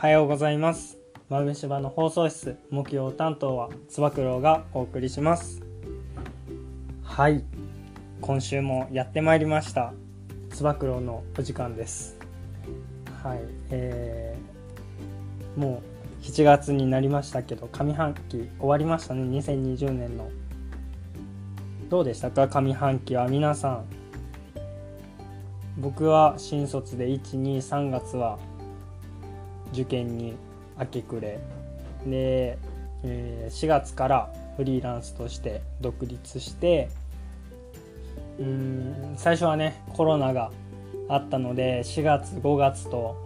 はようございます。豆柴の放送室木曜担当はつば九郎がお送りします。はい。今週もやってまいりました。つば九郎のお時間です。はい。えー、もう7月になりましたけど上半期終わりましたね。2020年の。どうでしたか？上半期は皆さん。僕は新卒で123月は受験に明け暮れで、えー、4月からフリーランスとして独立してうん最初はねコロナがあったので4月5月と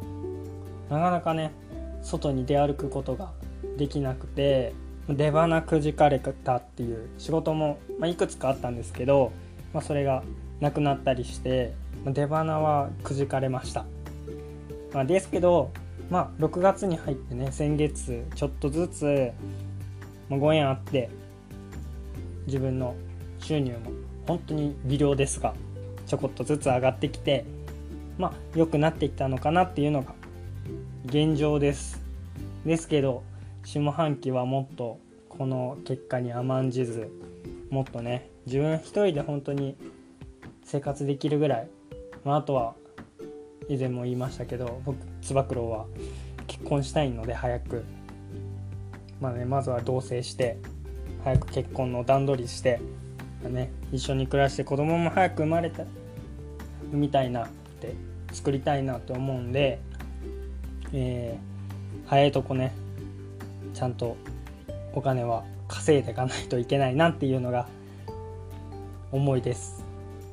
なかなかね外に出歩くことができなくて出花くじかれたっていう仕事も、まあ、いくつかあったんですけど、まあ、それがなくなったりして出花はくじかれました、まあ、ですけどまあ6月に入ってね先月ちょっとずつ、まあ、ご縁あって自分の収入も本当に微量ですがちょこっとずつ上がってきてまあ良くなってきたのかなっていうのが現状です。ですけど下半期はもっとこの結果に甘んじずもっとね自分一人で本当に生活できるぐらい、まあ、あとは以前も言いましたけど僕つば九郎は結婚したいので早く。まあねまずは同棲して早く結婚の段取りして、まあ、ね、一緒に暮らして子供も早く生まれた産みたいなって作りたいなと思うんで、えー、早いとこねちゃんとお金は稼いでいかないといけないなっていうのが思いです。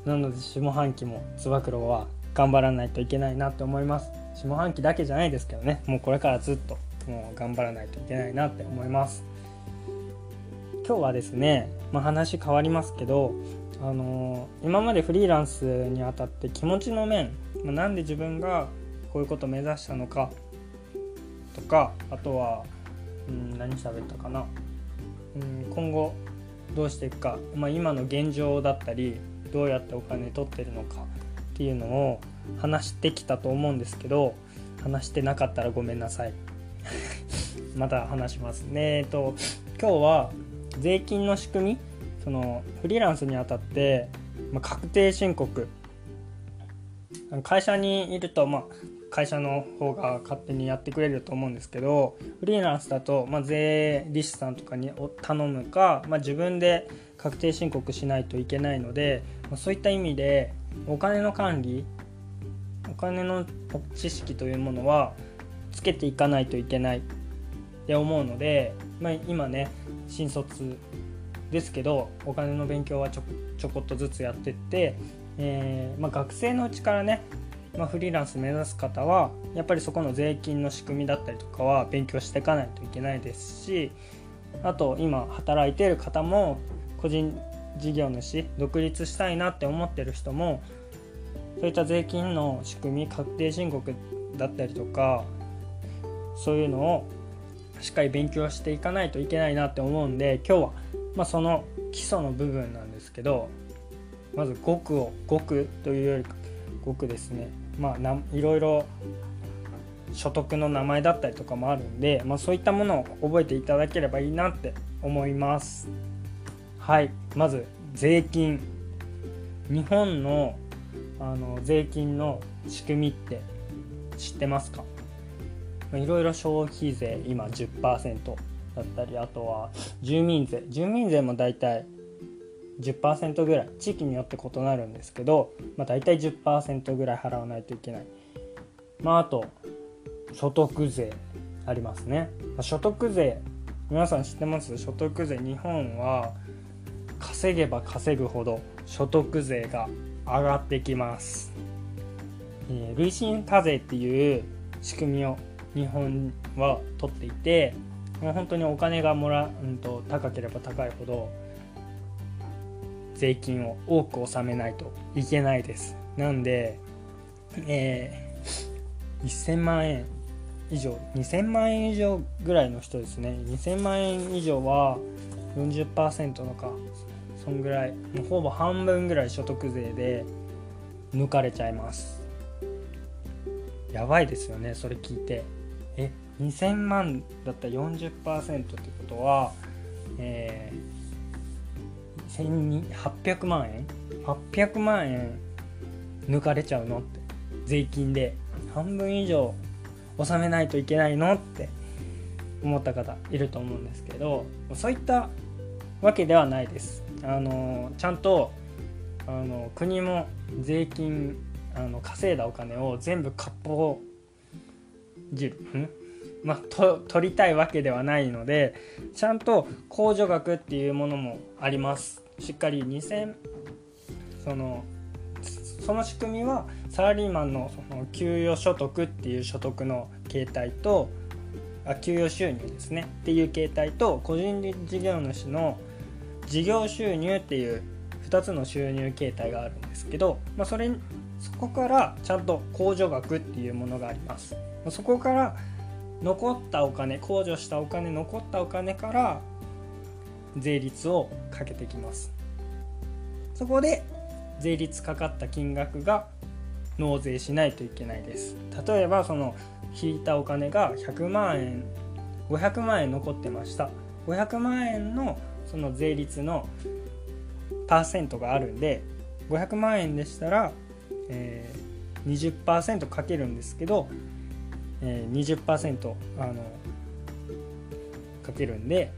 なので下半期もつば九郎は頑張らないといけないなって思います。下半期だけじゃないですけどね。もうこれからずっともう頑張らないといけないなって思います。今日はですね、まあ、話変わりますけどあのー、今までフリーランスにあたって気持ちの面、まあ、なんで自分がこういうことを目指したのかとかあとは、うん、何喋ったかな、うん、今後どうしていくか、まあ、今の現状だったりどうやってお金取ってるのか。っていうのを話してきたと思うんですけど話してなかったらごめんなさい。また話しますね。えっと今日は税金の仕組みそのフリーランスにあたって、まあ、確定申告。会社にいると、まあ、会社の方が勝手にやってくれると思うんですけどフリーランスだと、まあ、税理士さんとかに頼むか、まあ、自分で確定申告しないといけないので、まあ、そういった意味でお金の管理お金の知識というものはつけていかないといけないって思うので、まあ、今ね新卒ですけどお金の勉強はちょちょこっとずつやってって、えー、まあ、学生のうちからね、まあ、フリーランス目指す方はやっぱりそこの税金の仕組みだったりとかは勉強していかないといけないですしあと今働いてる方も個人事業主独立したいなって思ってる人もそういった税金の仕組み確定申告だったりとかそういうのをしっかり勉強していかないといけないなって思うんで今日は、まあ、その基礎の部分なんですけどまず語句を語句というより語句ですね。まあないろいろ所得の名前だったりとかもあるんで、まあ、そういったものを覚えていただければいいなって思います。はいまず税金。日本のあの税金の仕組みって知ってますか？いろいろ消費税今10%だったりあとは住民税。住民税も大体10%ぐらい。地域によって異なるんですけど、まあ、大体10%ぐらい払わないといけない。まああと所得税ありますね。所得税皆さん知ってます？所得税日本は稼げば稼ぐほど所得税が上がってきます、えー、累進課税っていう仕組みを日本は取っていてもう本当にお金がもらうんと高ければ高いほど税金を多く納めないといけないです。なんで、えー、1000万円以上2000万円以上ぐらいの人ですね。2000万円以上は40%のかそんぐらいもうほぼ半分ぐらい所得税で抜かれちゃいます。やばいですよねそれ聞いて。え2000万だったら40%ってことは、えー、800万円？800万円抜かれちゃうのって。税金で。半分以上納めないといけないのって思った方いると思うんですけどそういったわけではないです。あのちゃんとあの国も税金あの稼いだお金を全部割烹汁ん？まあ、と取りたいわけではないのでちゃんと控除額っていうものもあります。しっかり2000そのその仕組みはサラリーマンのその給与所得っていう所得の形態とあ給与収入ですね。っていう形態と個人事業主の事業収入っていう2つの収入形態があるんですけど、まあ、それそこからちゃんと控除額っていうものがあります。そこから残ったお金控除したお金残ったお金から税率をかけてきます。そこで税率かかった金額が納税しないといけないです。例えばその引いたお金が100万円500万円残ってました。500万円のその税率のパーセントがあるんで500万円でしたら、えー、20%かけるんですけどえー、20%あのかけるんで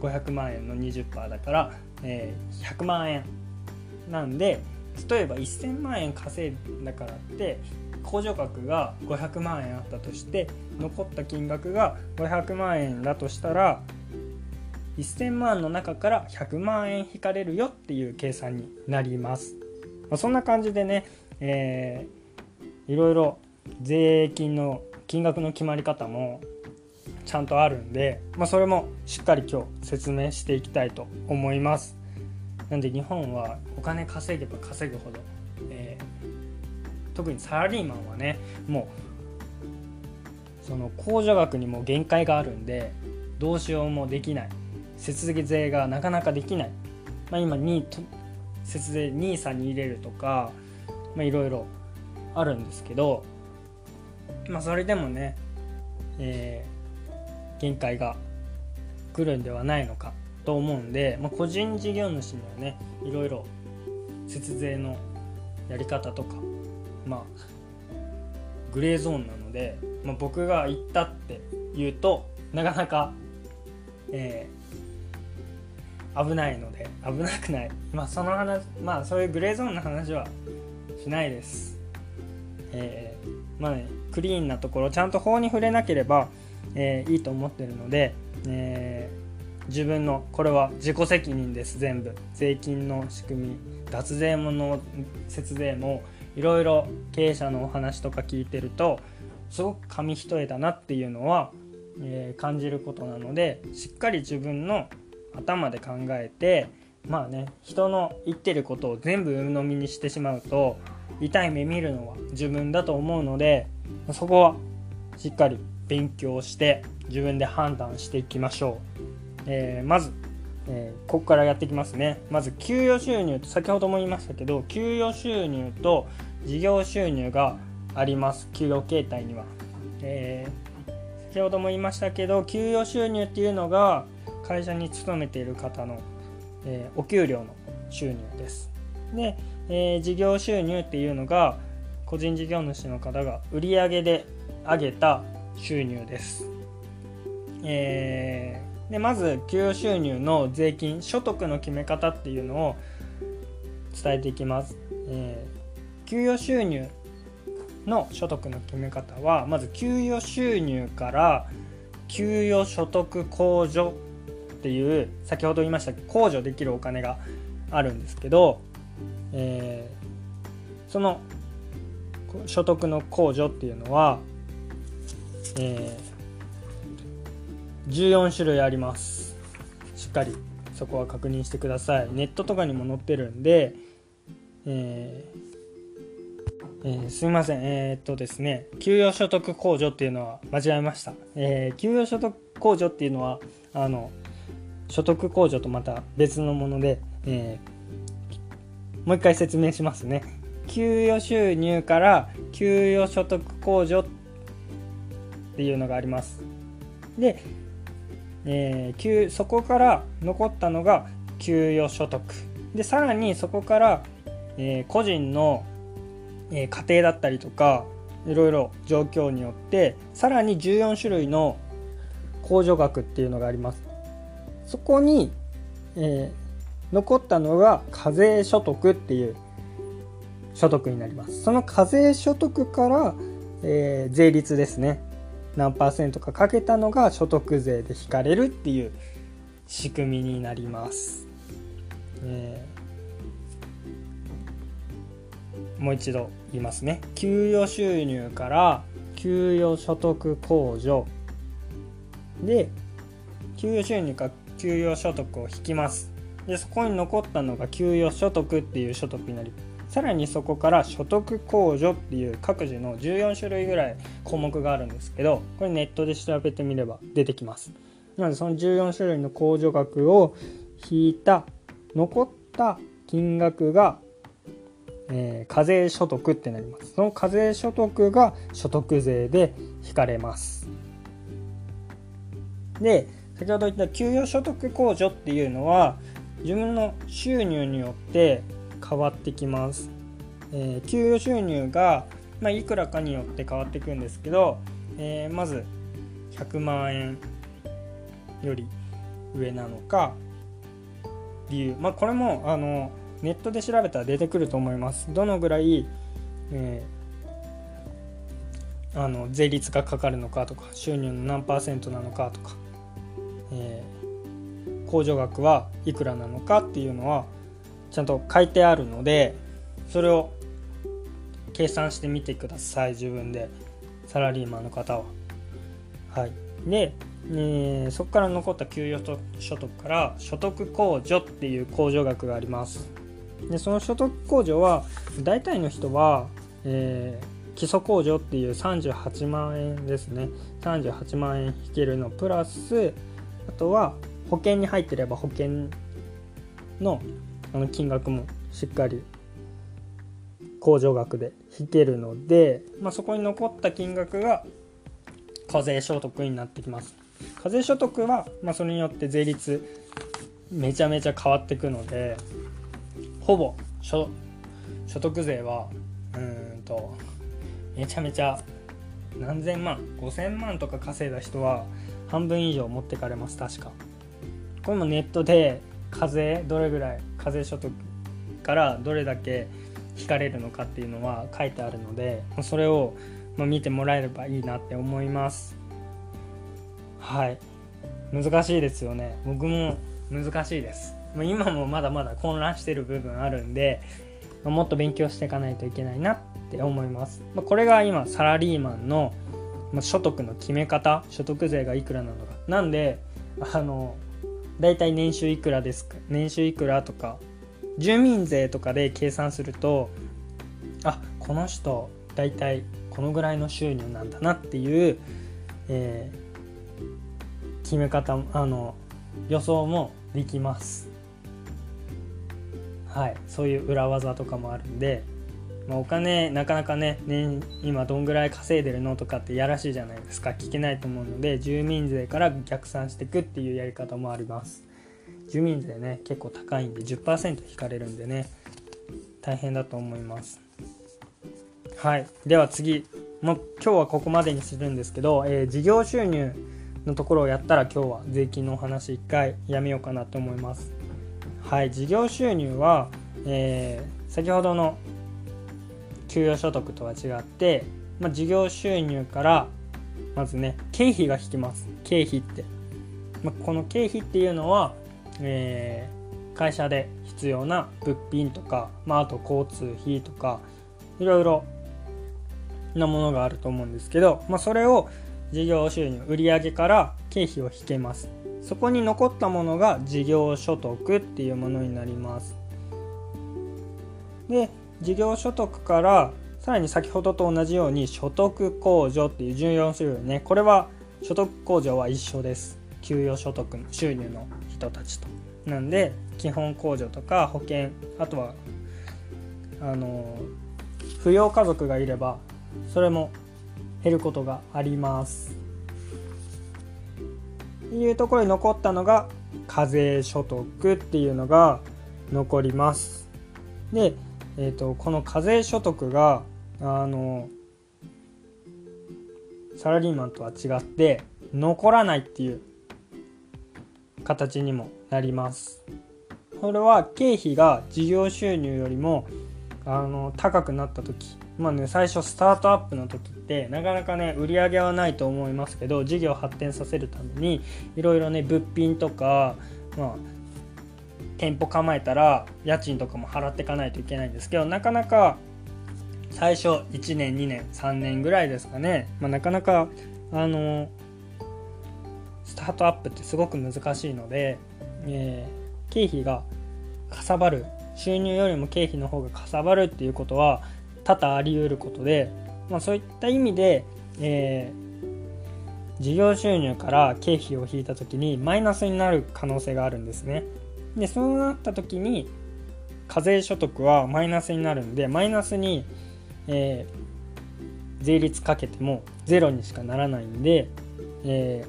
500万円の20%だから、えー、100万円なんで例えば1000万円稼いだからって控除額が500万円あったとして残った金額が500万円だとしたら1000万の中から100万円引かれるよっていう計算になります。まあ、そんな感じでね、えー、いろいろ税金の金額の決まり方もちゃんとあるんで、まあ、それもしっかり今日説明していきたいと思いますなんで日本はお金稼げば稼ぐほど、えー、特にサラリーマンはねもうその控除額にも限界があるんでどうしようもできない節税がなかなかできない、まあ、今に節税 NISA に入れるとかいろいろあるんですけどまあそれでもね、えー、限界が来るんではないのかと思うんで、まあ、個人事業主にはねいろいろ節税のやり方とかまあグレーゾーンなので、まあ、僕が言ったって言うとなかなか、えー、危ないので危なくないまあその話まあそういうグレーゾーンの話はしないです。えー、まあねクリーンなところちゃんと法に触れなければ、えー、いいと思ってるので、えー、自分のこれは自己責任です全部税金の仕組み脱税もの節税もいろいろ経営者のお話とか聞いてるとすごく紙一重だなっていうのは、えー、感じることなのでしっかり自分の頭で考えてまあね人の言ってることを全部鵜呑みにしてしまうと痛い目見るのは自分だと思うのでそこはしっかり勉強して自分で判断していきましょう、えー、まず、えー、ここからやっていきますね。まず給与収入と先ほども言いましたけど給与収入と事業収入があります。給与形態には、えー、先ほども言いましたけど給与収入っていうのが会社に勤めている方の、えお給料の収入ですで、え事業収入っていうのが個人事業主の方が売上で上げた収入です。えー、でまず給与収入の税金所得の決め方っていうのを伝えていきます。えー、給与収入の所得の決め方はまず給与収入から給与所得控除っていう先ほど言いました控除できるお金があるんですけど、えー、その所得の控除っていうのは、えー、14種類あります。しっかりそこは確認してください。ネットとかにも載ってるんで、えーえー、すみません。えー、っとですね給与所得控除っていうのは間違えました、えー、給与所得控除っていうのはあの所得控除とまた別のもので、えー、もう一回説明しますね。給与収入から給与所得控除っていうのがあります。で、えー、そこから残ったのが給与所得。でさらにそこから、えー、個人の、えー、家庭だったりとかいろいろ状況によってさらに14種類の控除額っていうのがあります。そこに、えー、残ったのが課税所得っていう所得になります。その課税所得から、えー、税率ですね。何パーセントかかけたのが所得税で引かれるっていう仕組みになります、えー、もう一度言いますね。給与収入から給与所得控除で給与収入か給与所得を引きます。でそこに残ったのが給与所得っていう所得になりさらにそこから所得控除っていう各自の14種類ぐらい項目があるんですけどこれネットで調べてみれば出てきます。なのでその14種類の控除額を引いた残った金額が、えー、課税所得ってなります。その課税所得が所得税で引かれます。で先ほど言った給与所得控除っていうのは自分の収入によって変わってきます、えー、給与収入が、まあ、いくらかによって変わっていくんですけど、えー、まず100万円より上なのか理由。まあこれもあのネットで調べたら出てくると思います。どのぐらい、えー、あの税率がかかるのかとか収入の何パーセントなのかとか、えー、控除額はいくらなのかっていうのはちゃんと書いてあるのでそれを計算してみてください自分でサラリーマンの方は。はい、で、えー、そこから残った給与所得から所得控除っていう控除額があります。でその所得控除は大体の人は、えー、基礎控除っていう38万円ですね38万円引けるのプラスあとは保険に入ってれば保険のあの金額もしっかり控除額で引けるので、まあ、そこに残った金額が課税所得になってきます。課税所得は、まあ、それによって税率めちゃめちゃ変わってくのでほぼ所得税はうんとめちゃめちゃ何千万5000万とか稼いだ人は半分以上持ってかれます確か。これもネットで課税どれぐらい課税所得からどれだけ引かれるのかっていうのは書いてあるのでそれを見てもらえればいいなって思います。はい。難しいですよね。僕も難しいです。今もまだまだ混乱してる部分あるんでもっと勉強していかないといけないなって思います。これが今サラリーマンのまあ所得の決め方所得税がいくらなのか。なんであの大体年収いくらですか年収いくらとか住民税とかで計算するとあこの人大体このぐらいの収入なんだなっていう、えー、決め方あの予想もできます。はいそういう裏技とかもあるんでまあ、お金なかなかね年今どんぐらい稼いでるのとかってやらしいじゃないですか。聞けないと思うので住民税から逆算していくっていうやり方もあります。住民税ね結構高いんで10%引かれるんでね大変だと思います。はい。では次。もう今日はここまでにするんですけど、えー、事業収入のところをやったら今日は税金のお話一回やめようかなと思います。はい。事業収入は、えー、先ほどの給与所得とは違って、まあ、事業収入からまずね経費が引きます。経費って、まあ、この経費っていうのは、えー、会社で必要な物品とか、まあ、あと交通費とかいろいろなものがあると思うんですけど、まあ、それを事業収入売上から経費を引けます。そこに残ったものが事業所得っていうものになります。で事業所得からさらに先ほどと同じように所得控除っていう14種類ね。これは所得控除は一緒です。給与所得の収入の人たちと。なんで基本控除とか保険あとはあの扶養家族がいればそれも減ることがあります。いうところに残ったのが課税所得っていうのが残ります。で、えーと、この課税所得があのサラリーマンとは違って残らないっていう形にもなります。これは経費が事業収入よりもあの高くなった時。まあね最初スタートアップの時ってなかなかね売り上げはないと思いますけど事業を発展させるためにいろいろね物品とかまあ店舗構えたら家賃とかも払っていかないといけないんですけどなかなか最初1年2年3年ぐらいですかね、まあ、なかなかあのスタートアップってすごく難しいので、えー、経費がかさばる収入よりも経費の方がかさばるっていうことは多々あり得ることで、まあ、そういった意味で、えー、事業収入から経費を引いた時にマイナスになる可能性があるんですね。でそうなった時に課税所得はマイナスになるんでマイナスに、えー、税率かけてもゼロにしかならないんで、え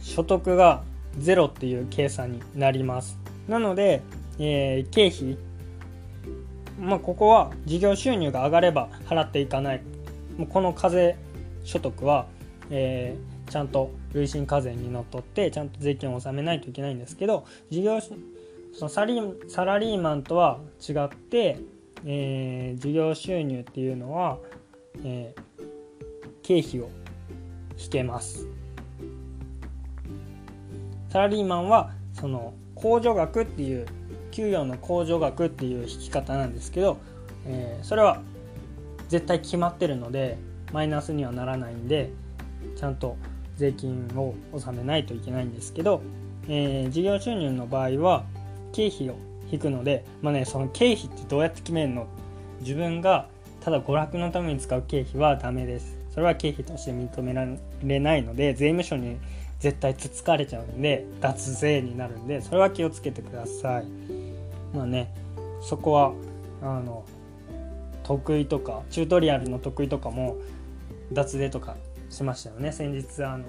ー、所得がゼロっていう計算になります。なので、えー、経費、まあ、ここは事業収入が上がれば払っていかない。この課税所得は、えー、ちゃんと累進課税にのっとってちゃんと税金を納めないといけないんですけど事業そのサリサラリーマンとは違って、えー、事業収入っていうのは、えー、経費を引けます。サラリーマンはその控除額っていう給与の控除額っていう引き方なんですけど、えー、それは絶対決まってるのでマイナスにはならないんでちゃんと税金を納めないといけないんですけど、えー、事業収入の場合は経費を引くので、まあね、その経費ってどうやって決めるの？自分がただ娯楽のために使う経費はダメです。それは経費として認められないので税務署に絶対つつかれちゃうんで脱税になるんでそれは気をつけてくださいまあねそこはあの得意とかチュートリアルの得意とかも脱税とかしましたよね先日あの。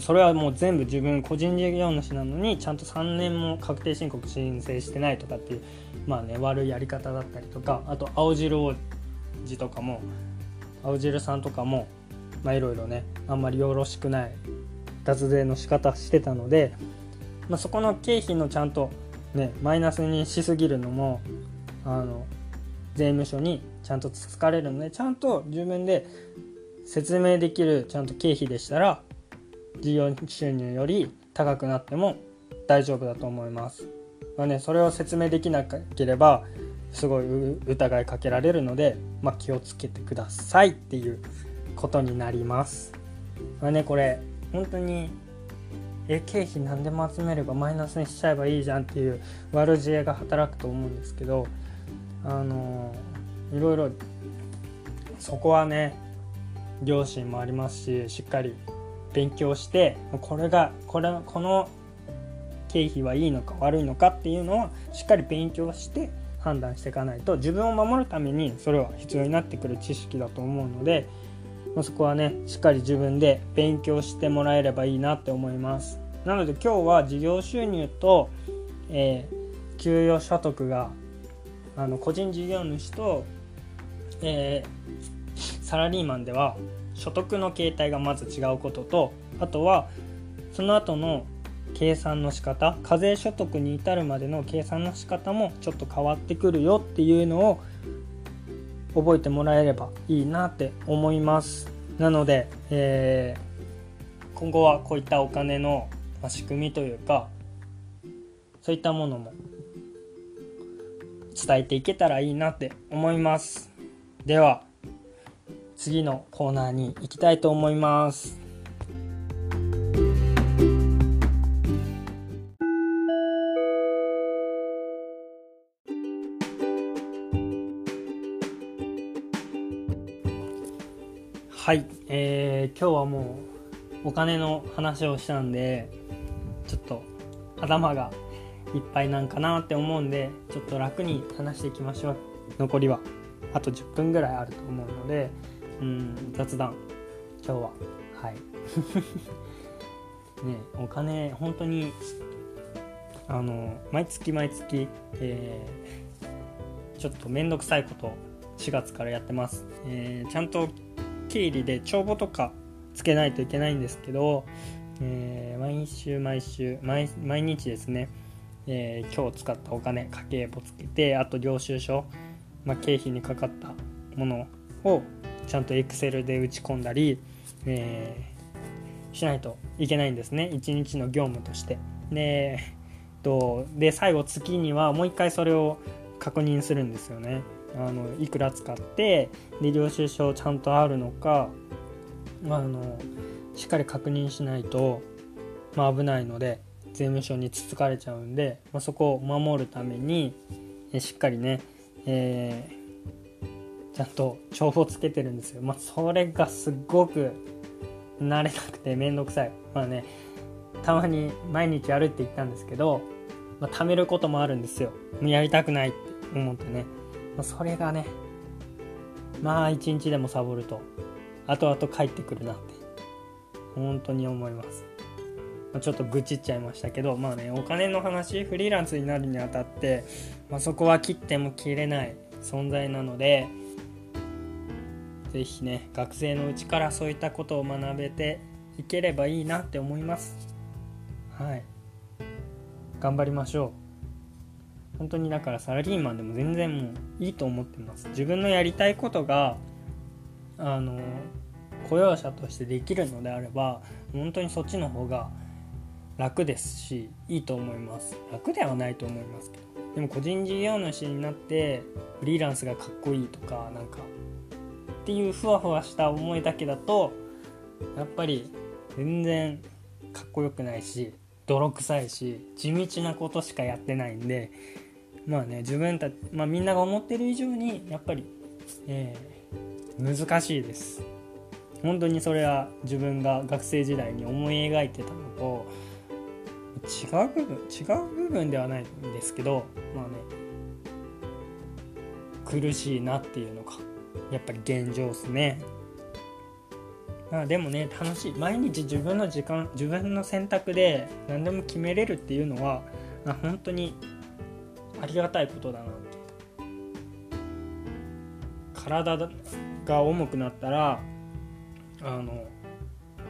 それはもう全部自分個人事業主なのにちゃんと3年も確定申告申請してないとかっていうまあね悪いやり方だったりとかあと青汁王子とかも青汁さんとかもまあいろいろねあんまりよろしくない脱税の仕方してたので、まあ、そこの経費のちゃんとねマイナスにしすぎるのもあの税務署にちゃんとつつかれるのでちゃんと自分で説明できるちゃんと経費でしたら事業収入より高くなっても大丈夫だと思います。まあね、それを説明できなければすごい疑いかけられるので、まあ、気をつけてくださいっていうことになります。まあねこれ本当にえ経費何でも集めればマイナスにしちゃえばいいじゃんっていう悪知恵が働くと思うんですけどあのいろいろそこはね両親もありますししっかり勉強してこれがこれこの経費はいいのか悪いのかっていうのをしっかり勉強して判断していかないと自分を守るためにそれは必要になってくる知識だと思うのでそこはねしっかり自分で勉強してもらえればいいなって思います。なので今日は事業収入と、えー、給与所得があの個人事業主と、えー、サラリーマンでは所得の形態がまず違うこととあとはその後の計算の仕方課税所得に至るまでの計算の仕方もちょっと変わってくるよっていうのを覚えてもらえればいいなって思います。なので、えー、今後はこういったお金の仕組みというかそういったものも伝えていけたらいいなって思います。では次のコーナーに行きたいと思います。はい、えー、今日はもうお金の話をしたんでちょっと頭がいっぱいなんかなって思うんでちょっと楽に話していきましょう。残りはあと10分ぐらいあると思うのでうん雑談。今日は。はい。ねお金本当にあの毎月毎月、えー、ちょっと面倒くさいこと4月からやってます、えー、ちゃんと経理で帳簿とかつけないといけないんですけど、えー、毎週毎週毎毎日ですね、えー、今日使ったお金家計簿つけてあと領収書、まあ、経費にかかったものをちゃんと Excel で打ち込んだり、えー、しないといけないんですね。1日の業務として。でとで最後月にはもう一回それを確認するんですよね。あのいくら使ってで領収書ちゃんとあるのかあのしっかり確認しないと、まあ、危ないので税務署につつかれちゃうんで、まあ、そこを守るためにしっかりね、えー、ちゃんと帳簿つけてるんですよ。まあ、それがすっごく慣れなくてめんどくさい。まあね、たまに毎日やるって言ったんですけど、まあ、貯めることもあるんですよ。やりたくないって思ってね。まあ、それがね、まあ一日でもサボると、後々帰ってくるなって、本当に思います。まあ、ちょっと愚痴っちゃいましたけど、まあね、お金の話、フリーランスになるにあたって、まあ、そこは切っても切れない存在なので、是非ね、学生のうちからそういったことを学べていければいいなって思います。はい。頑張りましょう。本当にだからサラリーマンでも全然もういいと思ってます。自分のやりたいことが、あの、雇用者としてできるのであれば、本当にそっちの方が楽ですしいいと思います楽ではないと思いますけどでも個人事業主になってフリーランスがかっこいいとかなんかっていうふわふわした思いだけだとやっぱり全然かっこよくないし泥臭いし地道なことしかやってないんでまあね自分たち、まあ、みんなが思ってる以上にやっぱり、えー、難しいです。本当にそれは自分が学生時代に思い描いてたのと違う部分違う部分ではないんですけどまあね苦しいなっていうのがやっぱり現状ですね。まあでもね楽しい毎日自分の時間自分の選択で何でも決めれるっていうのはあ本当にありがたいことだなって体が重くなったらあの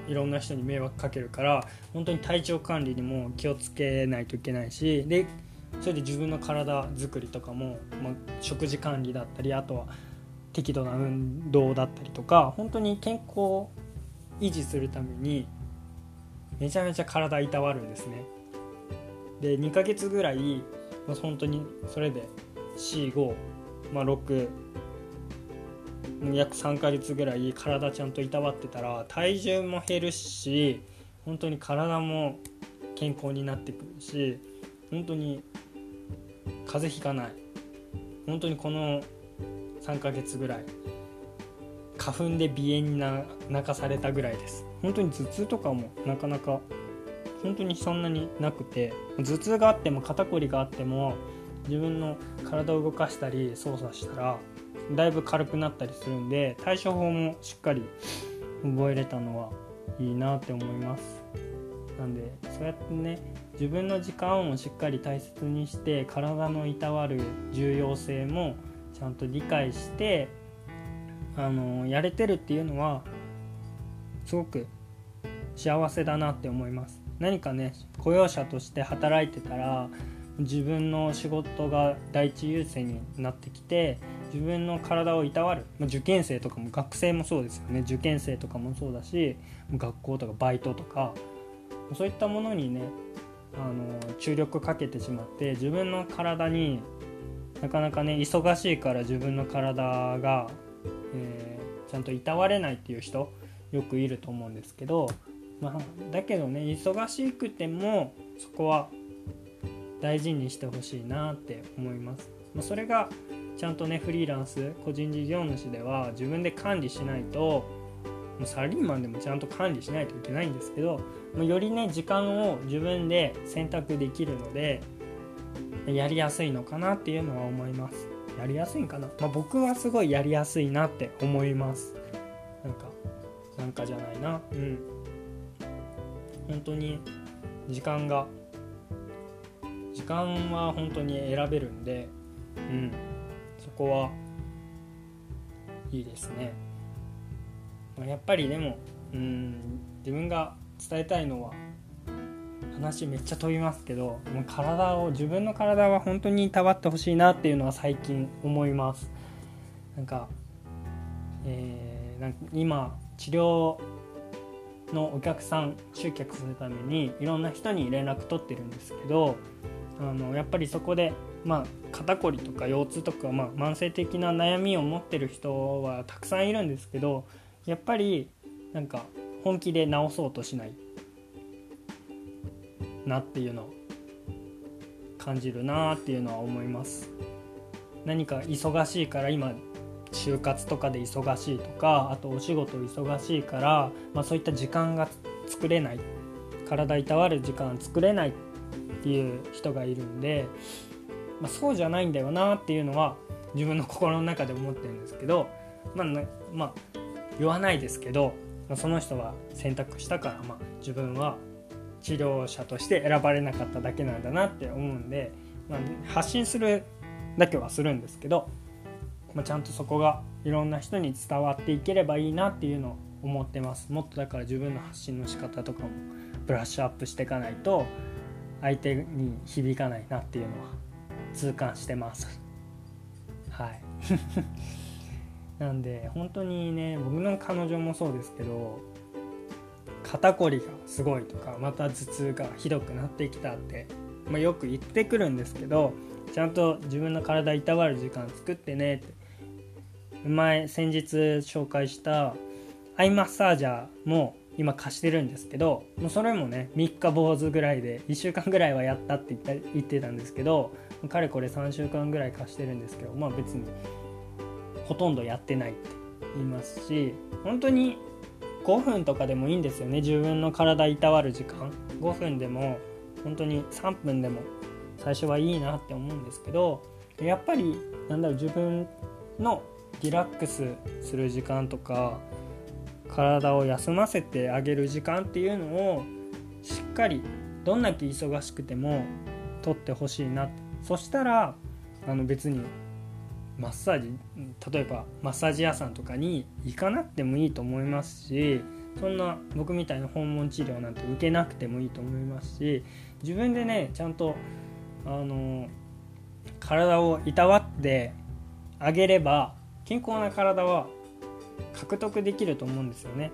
いろんな人に迷惑かけるから本当に体調管理にも気をつけないといけないしでそれで自分の体づくりとかも、まあ、食事管理だったりあとは適度な運動だったりとか本当に健康を維持するためにめちゃめちゃ体いたわるんですね。で2ヶ月ぐらい、本当にそれで45、まあ、6約3ヶ月ぐらい体ちゃんといたわってたら体重も減るし本当に体も健康になってくるし本当に風邪ひかない。本当にこの3ヶ月ぐらい。花粉で鼻炎に泣かされたぐらいです。本当に頭痛とかもなかなか本当にそんなになくて。頭痛があっても肩こりがあっても自分の体を動かしたり操作したらだいぶ軽くなったりするんで対処法もしっかり覚えれたのはいいなって思います。なんでそうやってね自分の時間をしっかり大切にして体のいたわる重要性もちゃんと理解してあのやれてるっていうのはすごく幸せだなって思います。何かね雇用者として働いてたら自分の仕事が第一優先になってきて自分の体をいたわる、まあ、受験生とかも学生もそうですよね。受験生とかもそうだし学校とかバイトとかそういったものにねあの注力かけてしまって自分の体になかなかね忙しいから自分の体が、えー、ちゃんといたわれないっていう人よくいると思うんですけど、まあ、だけどね忙しくてもそこは大事にしてほしいなって思います。まあ、それがちゃんとねフリーランス個人事業主では自分で管理しないともうサラリーマンでもちゃんと管理しないといけないんですけどもうよりね時間を自分で選択できるのでやりやすいのかなっていうのは思います。やりやすいんかな、まあ、僕はすごいやりやすいなって思います。なんかなんかじゃないな。うん。本当に時間が時間は本当に選べるんでうん。そこはいいですね。まやっぱりでもうん自分が伝えたいのは話めっちゃ飛びますけどもう体を自分の体は本当にいたわってほしいなっていうのは最近思います。なんか,、えー、なんか今治療のお客さん集客するためにいろんな人に連絡取ってるんですけどあのやっぱりそこで、まあ、肩こりとか腰痛とか、まあ、慢性的な悩みを持ってる人はたくさんいるんですけどやっぱりなんか本気で治そうとしない。なっていうのを感じるなっていうのは思います。何か忙しいから今就活とかで忙しいとかあとお仕事忙しいから、まあ、そういった時間が作れない。体いたわる時間作れないっていう人がいるんで、まあ、そうじゃないんだよなっていうのは自分の心の中で思ってるんですけどまあ、まあ、言わないですけど、まあ、その人は選択したから、まあ、自分は治療者として選ばれなかっただけなんだなって思うんで、まあ、発信するだけはするんですけど、まあ、ちゃんとそこがいろんな人に伝わっていければいいなっていうのを思ってます。もっとだから自分の発信の仕方とかもブラッシュアップしていかないと相手に響かないなっていうのは痛感してます。はい。なんで本当にね僕の彼女もそうですけど肩こりがすごいとかまた頭痛がひどくなってきたって、まあ、よく言ってくるんですけどちゃんと自分の体いたわる時間作ってねって。前先日紹介したアイマッサージャーも今貸してるんですけどもうそれもね3日坊主ぐらいで1週間ぐらいはやったって言った言ってたんですけどかれこれ3週間ぐらい貸してるんですけどまあ別にほとんどやってないって言いますし本当に5分とかでもいいんですよね。自分の体いたわる時間。5分でも本当に3分でも最初はいいなって思うんですけどやっぱりなんだろう自分のリラックスする時間とか体を休ませてあげる時間っていうのをしっかりどんだけ忙しくても取ってほしいな。そしたらあの別にマッサージ例えばマッサージ屋さんとかに行かなくてもいいと思いますしそんな僕みたいな訪問治療なんて受けなくてもいいと思いますし自分でねちゃんとあの体をいたわってあげれば健康な体は獲得できると思うんですよね。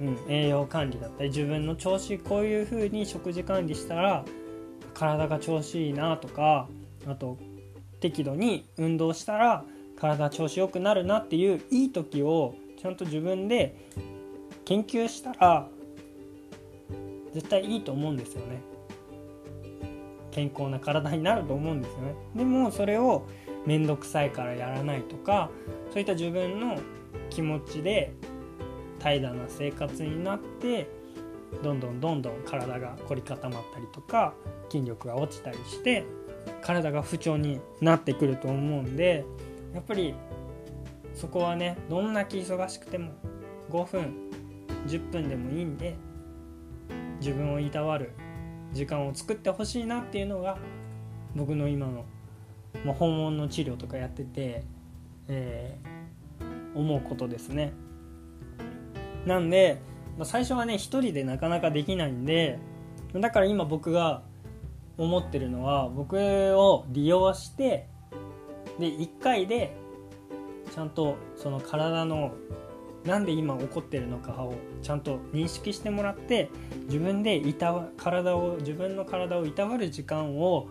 うん、栄養管理だったり自分の調子こういう風に食事管理したら体が調子いいなとかあと適度に運動したら体調子良くなるなっていういい時をちゃんと自分で研究したら絶対いいと思うんですよね。健康な体になると思うんですよね。でもそれを面倒くさいからやらないとかそういった自分の気持ちで怠惰な生活になってどんどんどんどん体が凝り固まったりとか筋力が落ちたりして体が不調になってくると思うんでやっぱりそこはねどんなけ忙しくても5分10分でもいいんで自分をいたわる時間を作ってほしいなっていうのが僕の今の、まあ、訪問の治療とかやってて、えー、思うことですね。なんで、まあ、最初はね一人でなかなかできないんでだから今僕が思ってるのは僕を利用してで1回でちゃんとその体のなんで今起こってるのかをちゃんと認識してもらって自分でいた体を自分の体をいたわる時間を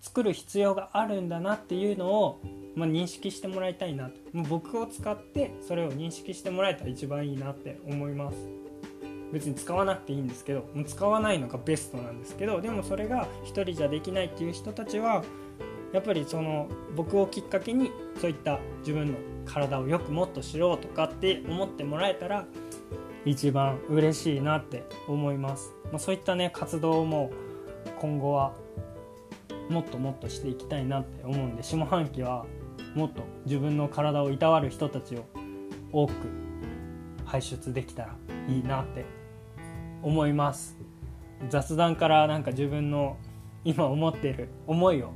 作る必要があるんだなっていうのを、まあ、認識してもらいたいなもう僕を使ってそれを認識してもらえたら一番いいなって思います。別に使わなくていいんですけどもう使わないのがベストなんですけどでもそれが1人じゃできないっていう人たちはやっぱりその僕をきっかけにそういった自分の体をよくもっと知ろうとかって思ってもらえたら一番嬉しいなって思います、まあ、そういったね活動も今後はもっともっとしていきたいなって思うんで下半期はもっと自分の体をいたわる人たちを多く排出できたらいいなって思います。雑談からなんか自分の今思っている思いを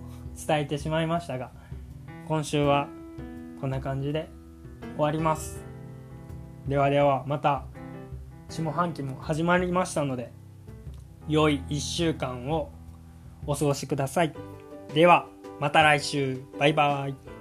伝えてしまいましたが今週はこんな感じで終わります。ではではまた下半期も始まりましたので良い1週間をお過ごしください。ではまた来週。バイバイ。